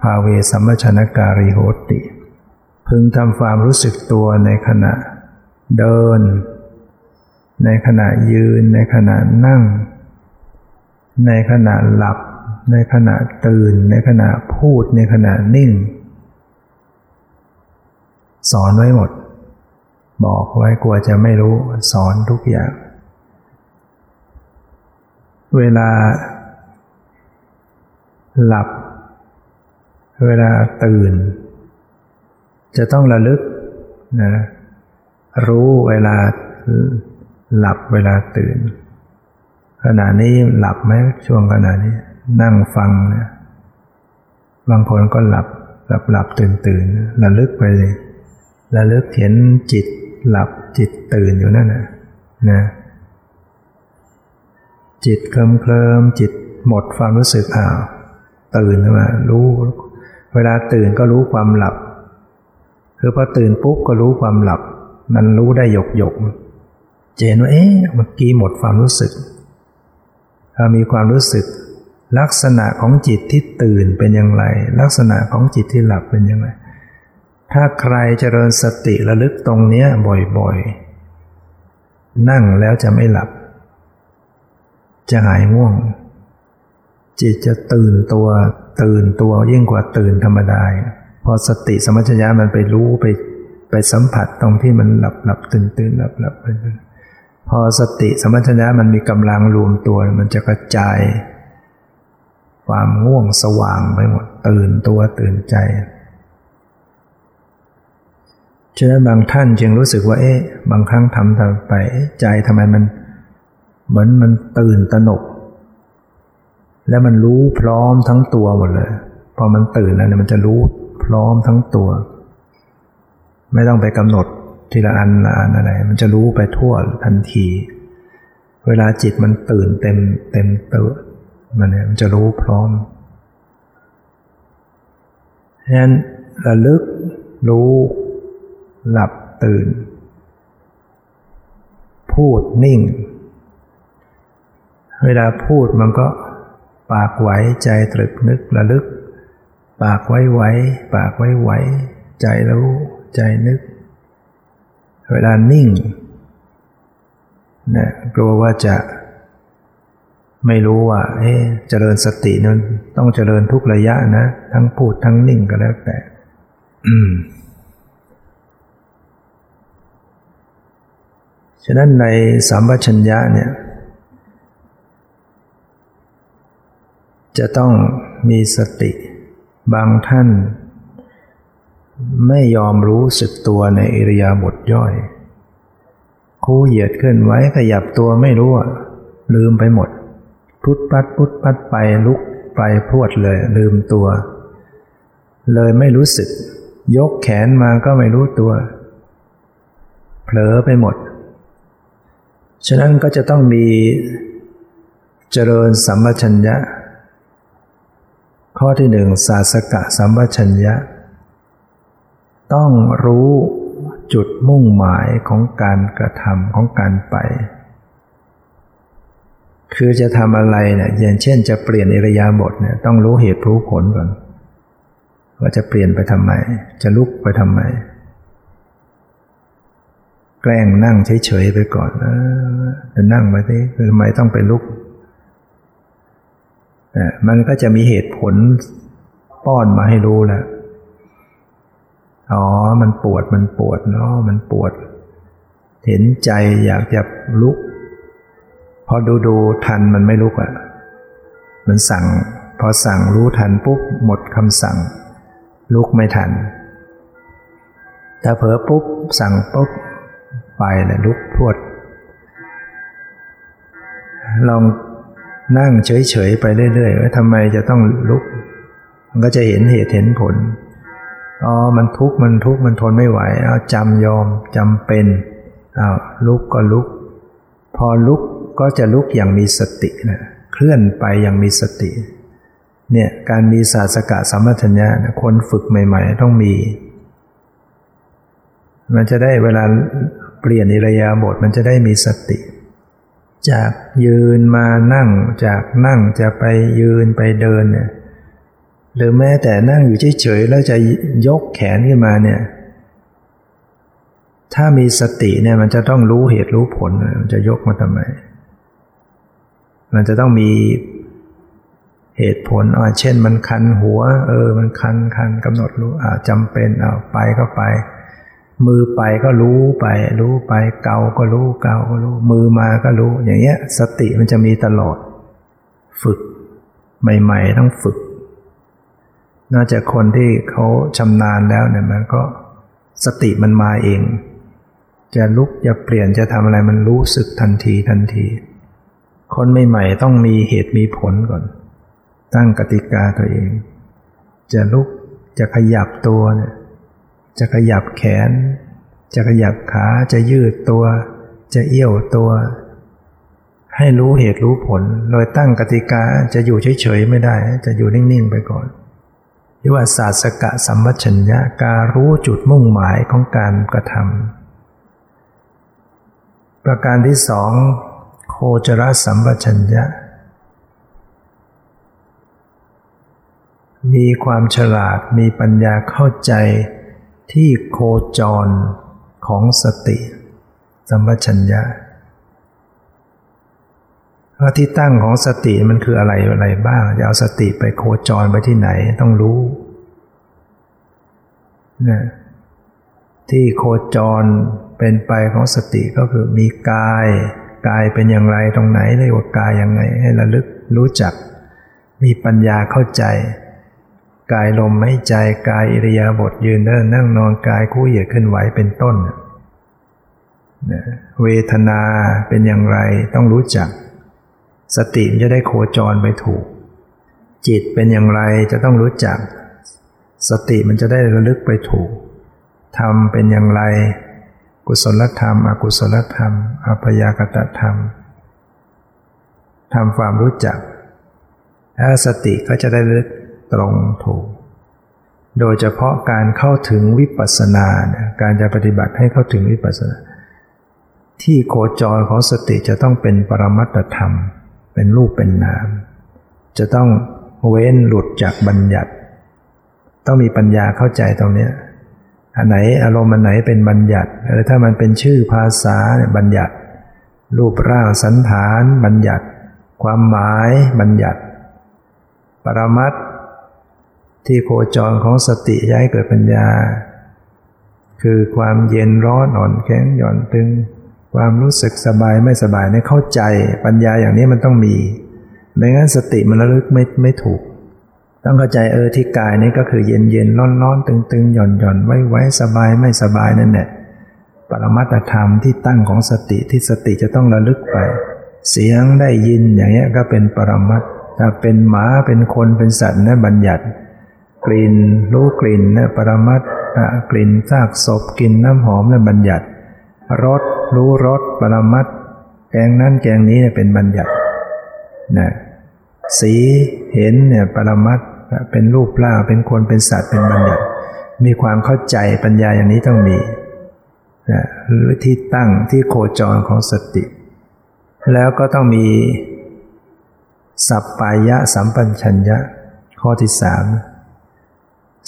ภาเวสัมมชนการิโหติ พึงทำความรู้สึกตัวในขณะเดิน ในขณะยืน ในขณะนั่ง ในขณะหลับ ในขณะตื่น ในขณะพูด ในขณะนิ่ง สอนไว้หมด บอกไว้กลัวจะไม่รู้สอนทุกอย่าง เวลาหลับ เวลาตื่น จะต้องระลึกนะรู้เวลาหลับเวลาตื่น ขณะนี้หลับไหมช่วงขณะนี้ นั่งฟังเนี่ยบางคนก็หลับหลับหลับตื่นตื่นระลึกไปเลยระลึกเห็นจิตหลับจิตตื่นอยู่นั่นนะนะจิตเคลิมเคลิมจิตหมดความรู้สึกอ้าวตื่นขึ้นมารู้ เวลาตื่นก็รู้ความหลับ คือพอตื่นปุ๊บก็รู้ความหลับ มันรู้ได้หยกหยกเจนว่าเอ๊ะเมื่อกี้หมดความรู้สึกถ้ามีความรู้สึก ลักษณะของจิตที่ตื่นเป็นอย่างไร ลักษณะของจิตที่หลับเป็นอย่างไร ถ้าใครเจริญสติระลึกตรงเนี้ยบ่อยๆ นั่งแล้วจะไม่หลับ จะหายง่วง จิตจะตื่นตัว ตื่นตัวยิ่งกว่าตื่นธรรมดาพอสติสมัชญะมันไปรู้ไปไปสัมผัสตรงที่มันหลับหลับตื่นตื่นหลับหลับไปพอสติสมัชญะมันมีกำลังรวมตัว มันจะกระจาย ความง่วงสว่างไปหมด ตื่นตัวตื่นใจฉะนั้นบางท่านจึงรู้สึกว่า เอ๊ะ บางครั้งทำทำไปใจทำไมมัน เหมือนมันตื่นตระหนก แล้วมันรู้พร้อมทั้งตัวหมดเลย พอมันตื่นแล้วเนี่ยมันจะรู้พร้อมทั้งตัว ไม่ต้องไปกำหนดทีละอันละอันอะไร มันจะรู้ไปทั่วทันที เวลาจิตมันตื่นเต็มเต็มตัวมันเนี่ยมันจะรู้พร้อมฉะนั้นระลึกรู้ หลับตื่น พูดนิ่ง เวลาพูดมันก็ ปากไหวใจตรึกนึกระลึก ปากไว้ไหวปากไว้ไหวใจรู้ใจนึก เวลานิ่งนี่ยกลัวว่าจะ ไม่รู้ว่า เอ๊เจริญสตินั้นต้องเจริญทุกระยะนะ ทั้งพูดทั้งนิ่งก็แล้วแต่ อืมฉะนั้นในสัมปชัญญะเนี่ย จะต้องมีสติ บางท่าน ไม่ยอมรู้สึกตัวในอิริยาบถย่อยคู่เหยียดขึ้นไว้ขยับตัวไม่รู้ลืมไปหมด พุทปัดพุทปัดไปลุกไปพรวดเลย ลืมตัว เลยไม่รู้สึก ยกแขนมาก็ไม่รู้ตัว เผลอไปหมด ฉะนั้นก็จะต้องมีเจริญสัมปชัญญะ ข้อที่หนึ่งศาสกะสัมปชัญญะ ต้องรู้จุดมุ่งหมายของการกระทำของการไป คือจะทำอะไรเนี่ยอย่างเช่น จะเปลี่ยนอิริยาบถเนี่ยต้องรู้เหตุรู้ผลก่อนว่าจะเปลี่ยนไปทำไม จะลุกไปทำไม แกล้งนั่งเฉยๆไปก่อนจะนั่งไปที่ทำไมต้องไปลุก มันก็จะมีเหตุผลป้อนมาให้รู้แล้วอ๋อ มันปวด มันปวดเนาะมันปวด เห็นใจอยากจะลุก พอดูดูทันมันไม่ลุกอะ่ะ มันสั่ง พอสั่งรู้ทันปุ๊บหมดคำสั่ง ลุกไม่ทัน ถ้าเผลอปุ๊บสั่งปุ๊บไปเลยลุกพวด ลอง นั่งเฉยๆไปเรื่อยๆว่าทำไมจะต้องลุก มันก็จะเห็นเหตุเห็นผลอ๋อมันทุกข์มันทุกข์มันทนไม่ไหวเอาจำยอมจำเป็นเอาลุกก็ลุก พอลุกก็จะลุกอย่างมีสตินะเคลื่อนไปอย่างมีสติ เนี่ยการมีศาสกะสัมปชัญญะคนฝึกใหม่ ๆ ต้องมี มันจะได้เวลาเปลี่ยนอิรยาบถมันจะได้มีสติ จากยืนมานั่ง จากนั่งจะไปยืนไปเดินเนี่ยหรือแม้แต่นั่งอยู่เฉยๆแล้วจะยกแขนขึ้นมาเนี่ย ถ้ามีสติเนี่ยมันจะต้องรู้เหตุรู้ผลมันจะยกมาทำไม มันจะต้องมีเหตุผลอ่าเช่น มันคันหัว เออ มันคันคันกำหนดรู้อ่าจำเป็นเอาไปก็ไป มือไปก็รู้ไป รู้ไปเกาก็รู้เกาก็รู้ มือมาก็รู้ อย่างเงี้ย สติมันจะมีตลอด ฝึก ใหม่ ๆ ต้องฝึก นอกจากคนที่เขาชำนาญแล้วเนี่ยมันก็สติมันมาเอง จะลุกจะเปลี่ยนจะทำอะไรมันรู้สึกทันทีทันที คนใหม่ๆต้องมีเหตุมีผลก่อน ตั้งกติกาตัวเอง จะลุกจะขยับตัวเนี่ย จะขยับแขน จะขยับขาจะยืดตัว จะเอี้ยวตัว ให้รู้เหตุรู้ผล โดยตั้งกติกาจะอยู่เฉยๆไม่ได้ จะอยู่นิ่งๆไปก่อนเรียกว่าศาสกะสัมปชัญญะการรู้จุดมุ่งหมายของการกระทำประการที่สองโคจรสัมปชัญญะ มีความฉลาดมีปัญญาเข้าใจ ที่โคจรของสติสัมปชัญญะว่าที่ตั้งของสติมันคืออะไรอะไรบ้างจะเอาสติไปโคจรไปที่ไหนต้องรู้นะที่โคจรเป็นไปของสติก็คือมีกาย กายเป็นอย่างไรตรงไหนเรียกว่ากายยังไงให้ระลึกรู้จัก มีปัญญาเข้าใจ กายลมไม่ใจกายอิริยาบถยืนเดินนั่งนอนกายคู่เหยียดขึ้นไหวเป็นต้นเวทนาเป็นอย่างไรต้องรู้จัก สติจะได้โคจรไปถูก จิตเป็นอย่างไรจะต้องรู้จัก สติมันจะได้ระลึกไปถูกธรรมเป็นอย่างไร กุศลธรรม อกุศลธรรมอภยากตธรรมทำความรู้จัก ถ้าสติก็จะได้ระลึก ตรงถูก โดยเฉพาะการเข้าถึงวิปัสสนา การจะปฏิบัติให้เข้าถึงวิปัสสนา ที่โคจรของสติจะต้องเป็นปรมัตธรรม เป็นรูปเป็นนาม จะต้องเว้นหลุดจากบัญญัติ ต้องมีปัญญาเข้าใจตรงนี้อันไหนอารมณ์อันไหนเป็นบัญญัติเออถ้ามันเป็นชื่อภาษาเนี่ยบัญญัติ รูปร่างสันฐาน บัญญัติ ความหมายบัญญัติ ปรมัต ที่โคจรของสติย้ายเกิดปัญญา คือความเย็นร้อนอ่อนแข็งหย่อนตึง ความรู้สึกสบายไม่สบายเนี่ยเข้าใจปัญญาอย่างนี้มันต้องมี ไม่งั้นสติมันระลึกไม่ไม่ถูก ต้องเข้าใจเออที่กายนี้ก็คือเย็นเย็นร้อนร้อนตึงตึงหย่อนหย่อนไว้ไว้สบายไม่สบายนั่นแหละปรมัตธรรมที่ตั้งของสติที่สติจะต้องระลึกไป เสียงได้ยินอย่างเงี้ยก็เป็นปรมัตถ้าเป็นหมาเป็นคนเป็นสัตว์นะบัญญัติ กลิ่นรู้กลิ่นนะปรมัตกลิ่นซากศพกลิ่นน้ำหอมนะบัญญัติรสรู้รสปรมัตแกงนั้นแกงนี้เนี่ยเป็นบัญญัตินะสีเห็นเนี่ยปรมัตเป็นรูปร่างเป็นคนเป็นสัตว์เป็นบัญญัติ มีความเข้าใจปัญญาอย่างนี้ต้องมีนะหรือที่ตั้งที่โคจรของสติ แล้วก็ต้องมี สัปปายะสัมปัญชัญญะ ข้อที่สาม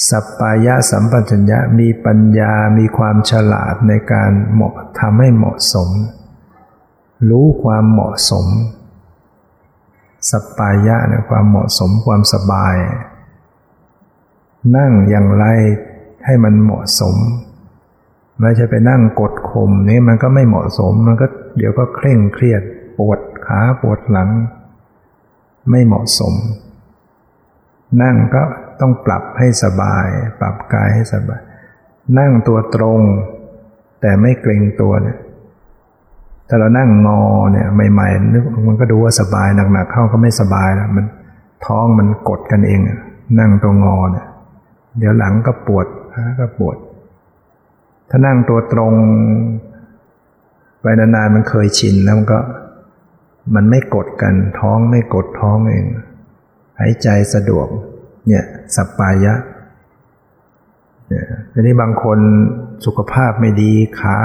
สัปปายะสัมปชัญญะมีปัญญามีความฉลาดในการเหมาะทำให้เหมาะสม รู้ความเหมาะสม สัปปายะในความเหมาะสมความสบาย นั่งอย่างไรให้มันเหมาะสม ไม่ใช่ไปนั่งกดข่มนี่มันก็ไม่เหมาะสม มันก็เดี๋ยวก็เคร่งเครียดปวดขาปวดหลัง ไม่เหมาะสม นั่งก็ ต้องปรับให้สบาย ปรับกายให้สบาย นั่งตัวตรง แต่ไม่เกรงตัวเนี่ยถ้าเรานั่งงอเนี่ยใหม่ๆนึกมันก็ดูว่าสบายหนักๆเข้าก็ไม่สบายแล้วมันท้องมันกดกันเองนั่งตัวงอเนี่ยเดี๋ยวหลังก็ปวดขาก็ปวด ถ้านั่งตัวตรงไปนานๆมันเคยชินแล้วมันก็ มันไม่กดกันท้องไม่กดท้องเอง หายใจสะดวก เนี่ยสัปปายะเนี่ยทีนี้บางคนสุขภาพไม่ดีขา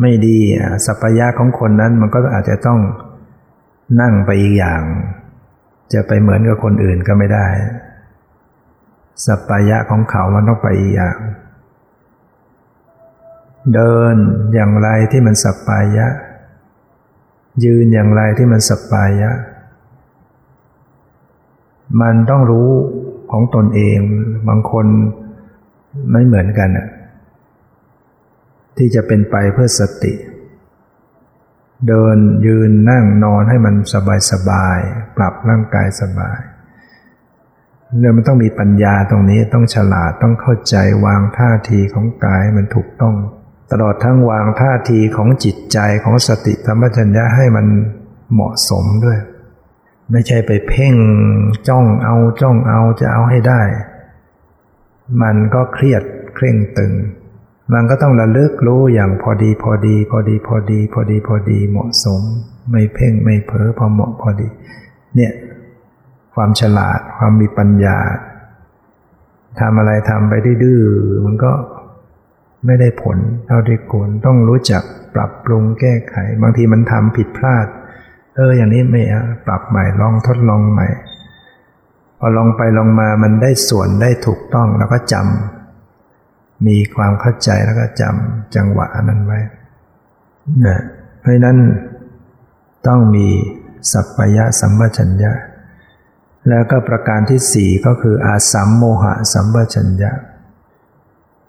ไม่ดีสัปปายะของคนนั้นมันก็อาจจะต้องนั่งไปอีกอย่าง จะไปเหมือนกับคนอื่นก็ไม่ได้ สัปปายะของเขามันต้องไปอีกอย่าง เดินอย่างไรที่มันสัปปายะ ยืนอย่างไรที่มันสัปปายะ มันต้องรู้ของตนเอง บางคนไม่เหมือนกันอะที่จะเป็นไปเพื่อสติ เดินยืนนั่งนอนให้มันสบายสบาย ปรับร่างกายสบายเรื่อมันต้องมีปัญญาตรงนี้ต้องฉลาดต้องเข้าใจวางท่าทีของกายมันถูกต้อง ตลอดทั้งวางท่าทีของจิตใจของสติธรรมจัญญะให้มันเหมาะสมด้วย ไม่ใช่ไปเพ่งจ้องเอาจ้องเอาจะเอาให้ได้ มันก็เครียดเคร่งตึง มันก็ต้องระลึกรู้อย่างพอดีพอดี พอดีพอดี พอดีพอดีเหมาะสม ไม่เพ่งไม่เผลอพอเหมาะพอดี เนี่ยความฉลาดความมีปัญญาทำอะไรทำไปดื้อมันก็ไม่ได้ผลเท่าที่ควรต้องรู้จักปรับปรุงแก้ไข บางทีมันทำผิดพลาด เอออย่างนี้ไม่อะปรับใหม่ลองทดลองใหม่ พอลองไปลองมามันได้ส่วนได้ถูกต้องแล้วก็จำมีความเข้าใจแล้วก็จำจังหวะนั้นไว้นะเพราะนั้นต้องมีสัพพยะสัมปชัญญะ แล้วก็ประการที่สี่ก็คืออาสัมโมหะสัมปชัญญะ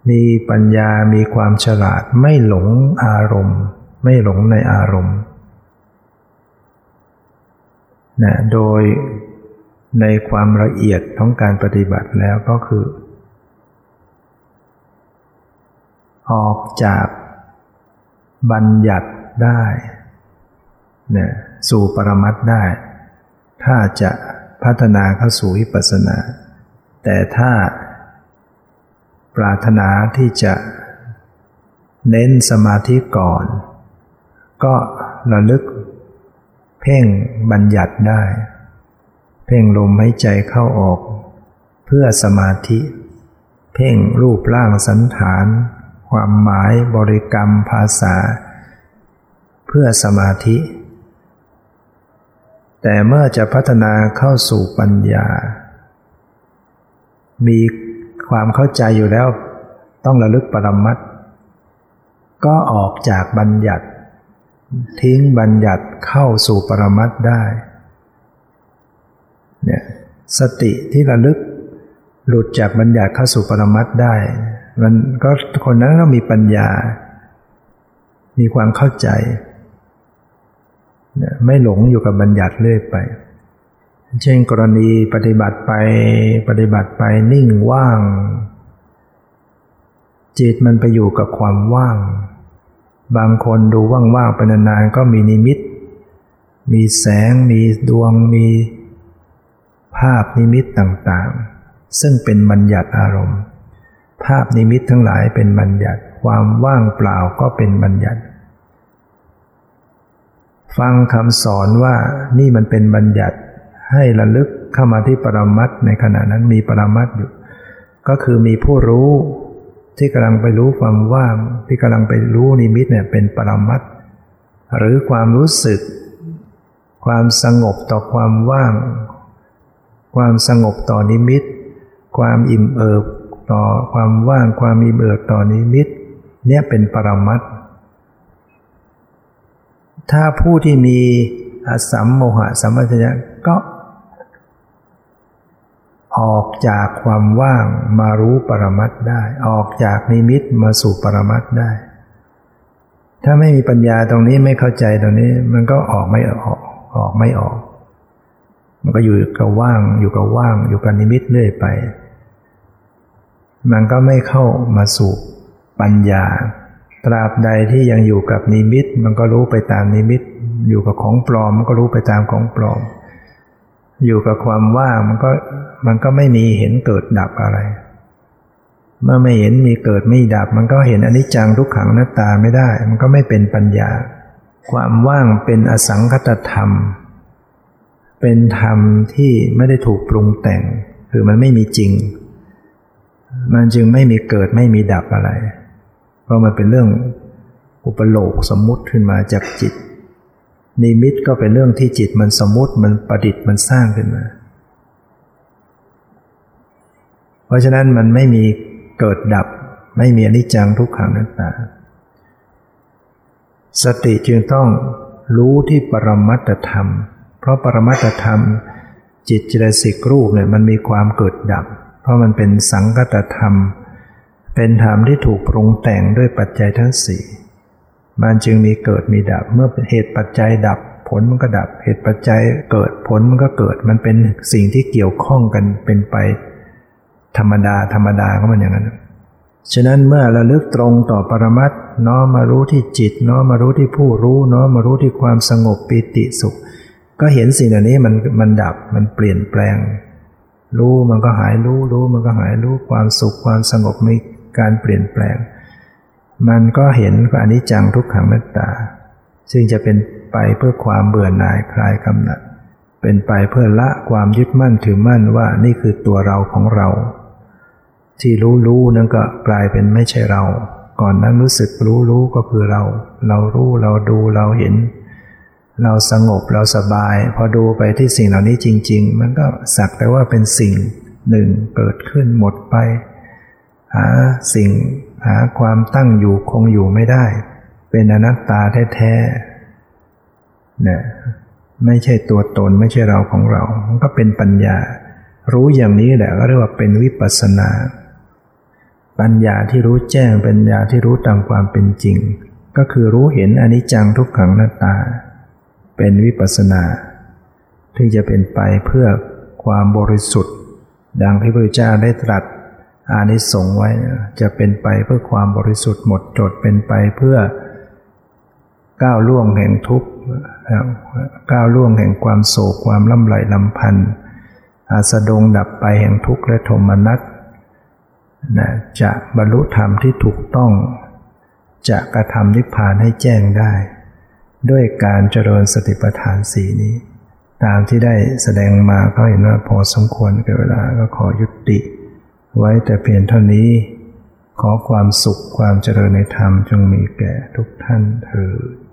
มีปัญญามีความฉลาดไม่หลงอารมณ์ ไม่หลงในอารมณ์ นะโดยในความละเอียดของการปฏิบัติแล้วก็คือ ออกจากบัญญัติได้เนี่ยสู่ปรมัตได้ ถ้าจะพัฒนาเข้าสู่วิปัสสนา แต่ถ้าปรารถนาที่จะเน้นสมาธิก่อน ก็ระลึก พ่งบัญญัติได้ เพ่งลมหายใจเข้าออก เพื่อสมาธิ เพ่งรูปร่างสันฐาน ความหมายบริกรรมภาษา เพื่อสมาธิ แต่เมื่อจะพัฒนาเข้าสู่ปัญญา มีความเข้าใจอยู่แล้วต้องระลึกปรมัตก็ออกจากบัญญัติ ทิ้งบัญญัติเข้าสู่ปรมัตได้เนี่ยสติที่ระลึกหลุดจากบัญญัติเข้าสู่ปรมัตได้ มันก็คนนั้นก็มีปัญญา มีความเข้าใจ ไม่หลงอยู่กับบัญญัติเรื่อยไป เช่นกรณีปฏิบัติไปปฏิบัติไปนิ่งว่าง จิตมันไปอยู่กับความว่าง บางคนดูว่างๆไปนานๆก็มีนิมิต มีแสง มีดวง มีภาพนิมิตต่างๆ ซึ่งเป็นบัญญัติอารมณ์ ภาพนิมิตทั้งหลายเป็นบัญญัติ ความว่างเปล่าก็เป็นบัญญัติ ฟังคำสอนว่านี่มันเป็นบัญญัติให้ระลึกเข้ามาที่ปรมัตถ์ในขณะนั้นมีปรมัตถ์อยู่ ก็คือมีผู้รู้ ที่กำลังไปรู้ความว่างที่กำลังไปรู้นิมิตเนี่ยเป็นปรมัตหรือความรู้สึก ความสงบต่อความว่าง ความสงบต่อนิมิต ความอิ่มเอิบต่อความว่าง ความมีเบิดต่อนิมิต เนี่ยเป็นปรมัตถ้าผู้ที่มีอสัมโมหะสัมปชัญญะก็ ออกจากความว่างมารู้ปรมัตได้ ออกจากนิมิตมาสู่ปรมัตได้ ถ้าไม่มีปัญญาตรงนี้ไม่เข้าใจตรงนี้ มันก็ออกไม่ออก ออกไม่ออก มันก็อยู่กับว่างอยู่กับว่าง อยู่กับนิมิตเรื่อยไป มันก็ไม่เข้ามาสู่ปัญญา ตราบใดที่ยังอยู่กับนิมิต มันก็รู้ไปตามนิมิต อยู่กับของปลอมมันก็รู้ไปตามของปลอม อยู่กับความว่างมันก็มันก็ไม่มีเห็นเกิดดับอะไร เมื่อไม่เห็นมีเกิดไม่ดับ มันก็เห็นอนิจจังทุกขังหนัตตาไม่ได้ มันก็ไม่เป็นปัญญา ความว่างเป็นอสังคตธรรม เป็นธรรมที่ไม่ได้ถูกปรุงแต่ง คือมันไม่มีจริง มันจึงไม่มีเกิดไม่มีดับอะไร เพราะมันเป็นเรื่องอุปโลกสมมุติขึ้นมาจากจิต นิมิตก็เป็นเรื่องที่จิตมันสมมุติมันประดิษฐ์มันสร้างขึ้นมา เพราะฉะนั้นมันไม่มีเกิดดับ ไม่มีอนิจจังทุกขังนัตตา สติจึงต้องรู้ที่ปรมัตธรรม เพราะปรมัตธรรม จิตเจตสิกรูปเนี่ยมันมีความเกิดดับ เพราะมันเป็นสังกตธรรม เป็นธรรมที่ถูกปรุงแต่งด้วยปัจจัยทั้งสี่ มันจึงมีเกิดมีดับ เมื่อเหตุปัจจัยดับ ผลมันก็ดับ เหตุปัจจัยเกิดผลมันก็เกิด มันเป็นสิ่งที่เกี่ยวข้องกันเป็นไป ธรรมดาธรรมดาก็มันอย่างนั้น ฉะนั้นเมื่อระลึกตรงต่อปรมัตน้อมมารู้ที่จิต น้อมมารู้ที่ผู้รู้น้อมมารู้ที่ความสงบปิติสุข ก็เห็นสิ่งเหล่านี้มันมันดับมันเปลี่ยนแปลง รู้มันก็หายรู้รู้มันก็หายรู้ความสุขความสงบมีการเปลี่ยนแปลง มันก็เห็นว่าอนิจจังทุกขังนัตตา ซึ่งจะเป็นไปเพื่อความเบื่อหน่ายคลายกำหนัด เป็นไปเพื่อละความยึดมั่นถือมั่นว่านี่คือตัวเราของเรา ที่รู้รู้นั่นก็กลายเป็นไม่ใช่เรา ก่อนนั้นรู้สึกรู้รู้ก็คือเรา เรารู้เราดูเราเห็น เราสงบเราสบาย พอดูไปที่สิ่งเหล่านี้จริง ๆ มันก็สักแต่ว่าเป็นสิ่งหนึ่งเกิดขึ้นหมดไป หาสิ่ง หาความตั้งอยู่คงอยู่ไม่ได้ เป็นอนัตตาแท้ๆเนี่ยไม่ใช่ตัวตนไม่ใช่เราของเรา มันก็เป็นปัญญา รู้อย่างนี้แหละก็เรียกว่าเป็นวิปัสสนา ปัญญาที่รู้แจ้งปัญญาที่รู้ตามความเป็นจริง ก็คือรู้เห็นอนิจจังทุกขังหน้าตา เป็นวิปัสสนา ที่จะเป็นไปเพื่อความบริสุทธิ์ ดังที่พระพุทธเจ้าได้ตรัส อานิสงส์ไว้ จะเป็นไปเพื่อความบริสุทธิ์หมดจดเป็นไปเพื่อก้าวล่วงแห่งทุกข์ก้าวล่วงแห่งความโศกความล่ำไหลลำพันธ์อาสดงดับไปแห่งทุกข์และโทมนัสนะจะบรรลุธรรมที่ถูกต้อง จะกระทำนิพพานให้แจ้งได้ ด้วยการเจริญสติปัฏฐานสีนี้ ตามที่ได้แสดงมาก็เห็นว่าพอสมควรกับเวลาก็ขอยุติ ไว้แต่เพียงเท่านี้ ขอความสุขความเจริญในธรรมจงมีแก่ทุกท่านเถิด